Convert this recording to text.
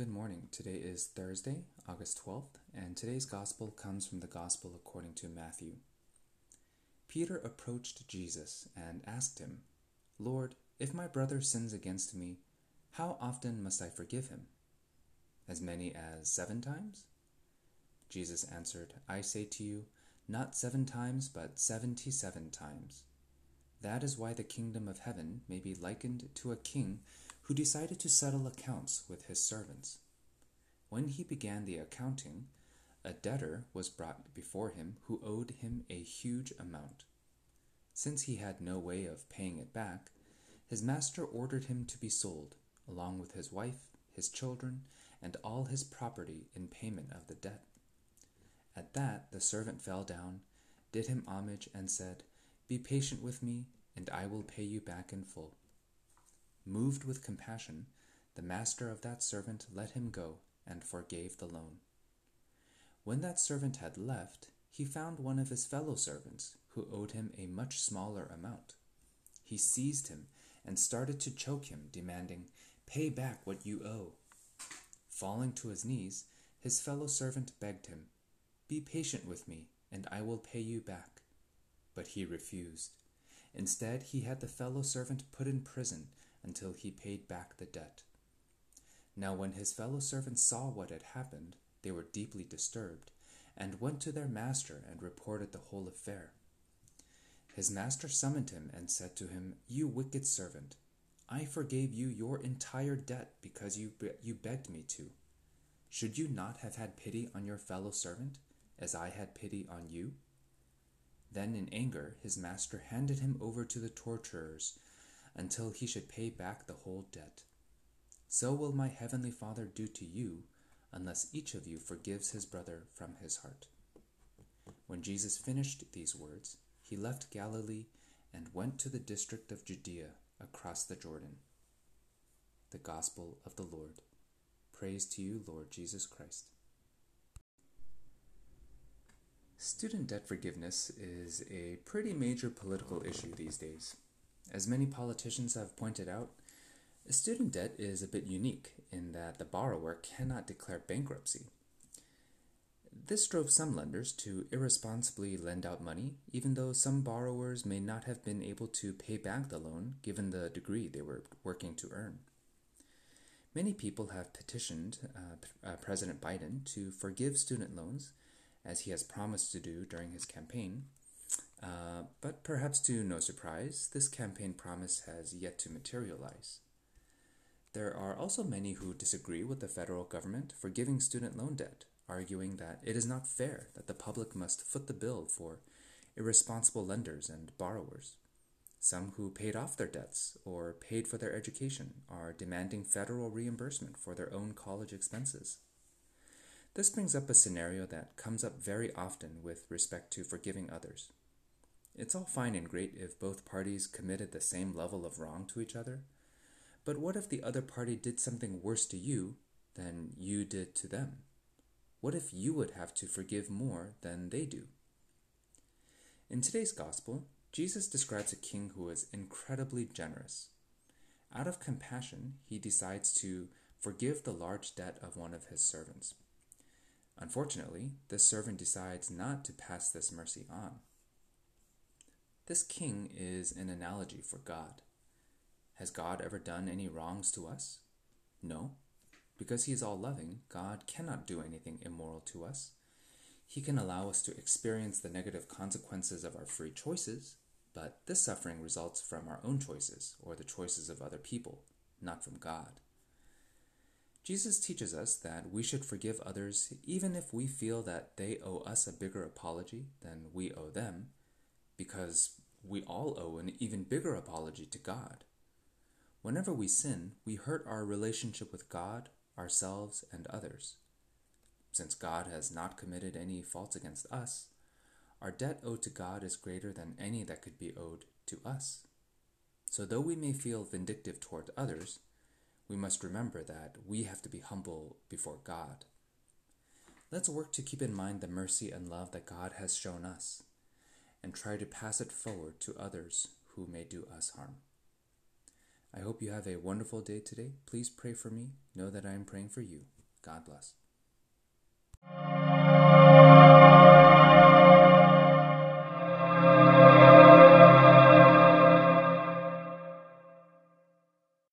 Good morning. Today is Thursday, August 12th, and today's gospel comes from the gospel according to Matthew. Peter approached Jesus and asked him, Lord, if my brother sins against me, how often must I forgive him? As many as seven times? Jesus answered, I say to you, not seven times, but seventy seven times. That is why the kingdom of heaven may be likened to a king who decided to settle accounts with his servants. When he began the accounting, a debtor was brought before him who owed him a huge amount. Since he had no way of paying it back, his master ordered him to be sold, along with his wife, his children, and all his property in payment of the debt. At that the servant fell down, did him homage, and said, Be patient with me, and I will pay you back in full. Moved with compassion, the master of that servant let him go and forgave the loan. When that servant had left, he found one of his fellow servants who owed him a much smaller amount. He seized him and started to choke him, demanding, Pay back what you owe. Falling to his knees, his fellow servant begged him, Be patient with me, and I will pay you back. But he refused. Instead, he had the fellow servant put in prison until he paid back the debt. Now, when his fellow servants saw what had happened, they were deeply disturbed, and went to their master and reported the whole affair. His master summoned him and said to him, You wicked servant, I forgave you your entire debt because you, be- you begged me to. Should you not have had pity on your fellow servant, as I had pity on you? Then, in anger, his master handed him over to the torturers until he should pay back the whole debt. So will my heavenly Father do to you, unless each of you forgives his brother from his heart. When Jesus finished these words, he left Galilee and went to the district of Judea across the Jordan. The Gospel of the Lord. Praise to you, Lord Jesus Christ. Student debt forgiveness is a pretty major political issue these days. As many politicians have pointed out, student debt is a bit unique in that the borrower cannot declare bankruptcy. This drove some lenders to irresponsibly lend out money, even though some borrowers may not have been able to pay back the loan given the degree they were working to earn. Many people have petitioned uh, uh, President Biden to forgive student loans, as he has promised to do during his campaign. Uh, but perhaps to no surprise, this campaign promise has yet to materialize. There are also many who disagree with the federal government for giving student loan debt, arguing that it is not fair that the public must foot the bill for irresponsible lenders and borrowers. Some who paid off their debts or paid for their education are demanding federal reimbursement for their own college expenses. This brings up a scenario that comes up very often with respect to forgiving others. It's all fine and great if both parties committed the same level of wrong to each other, but what if the other party did something worse to you than you did to them? What if you would have to forgive more than they do? In today's gospel, Jesus describes a king who is incredibly generous. Out of compassion, he decides to forgive the large debt of one of his servants. Unfortunately, this servant decides not to pass this mercy on. This king is an analogy for God. Has God ever done any wrongs to us? No. Because he is all loving, God cannot do anything immoral to us. He can allow us to experience the negative consequences of our free choices, but this suffering results from our own choices or the choices of other people, not from God. Jesus teaches us that we should forgive others even if we feel that they owe us a bigger apology than we owe them, because we all owe an even bigger apology to God. Whenever we sin, we hurt our relationship with God, ourselves, and others. Since God has not committed any faults against us, our debt owed to God is greater than any that could be owed to us. So, though we may feel vindictive toward others, we must remember that we have to be humble before God. Let's work to keep in mind the mercy and love that God has shown us and try to pass it forward to others who may do us harm. I hope you have a wonderful day today. Please pray for me. Know that I am praying for you. God bless.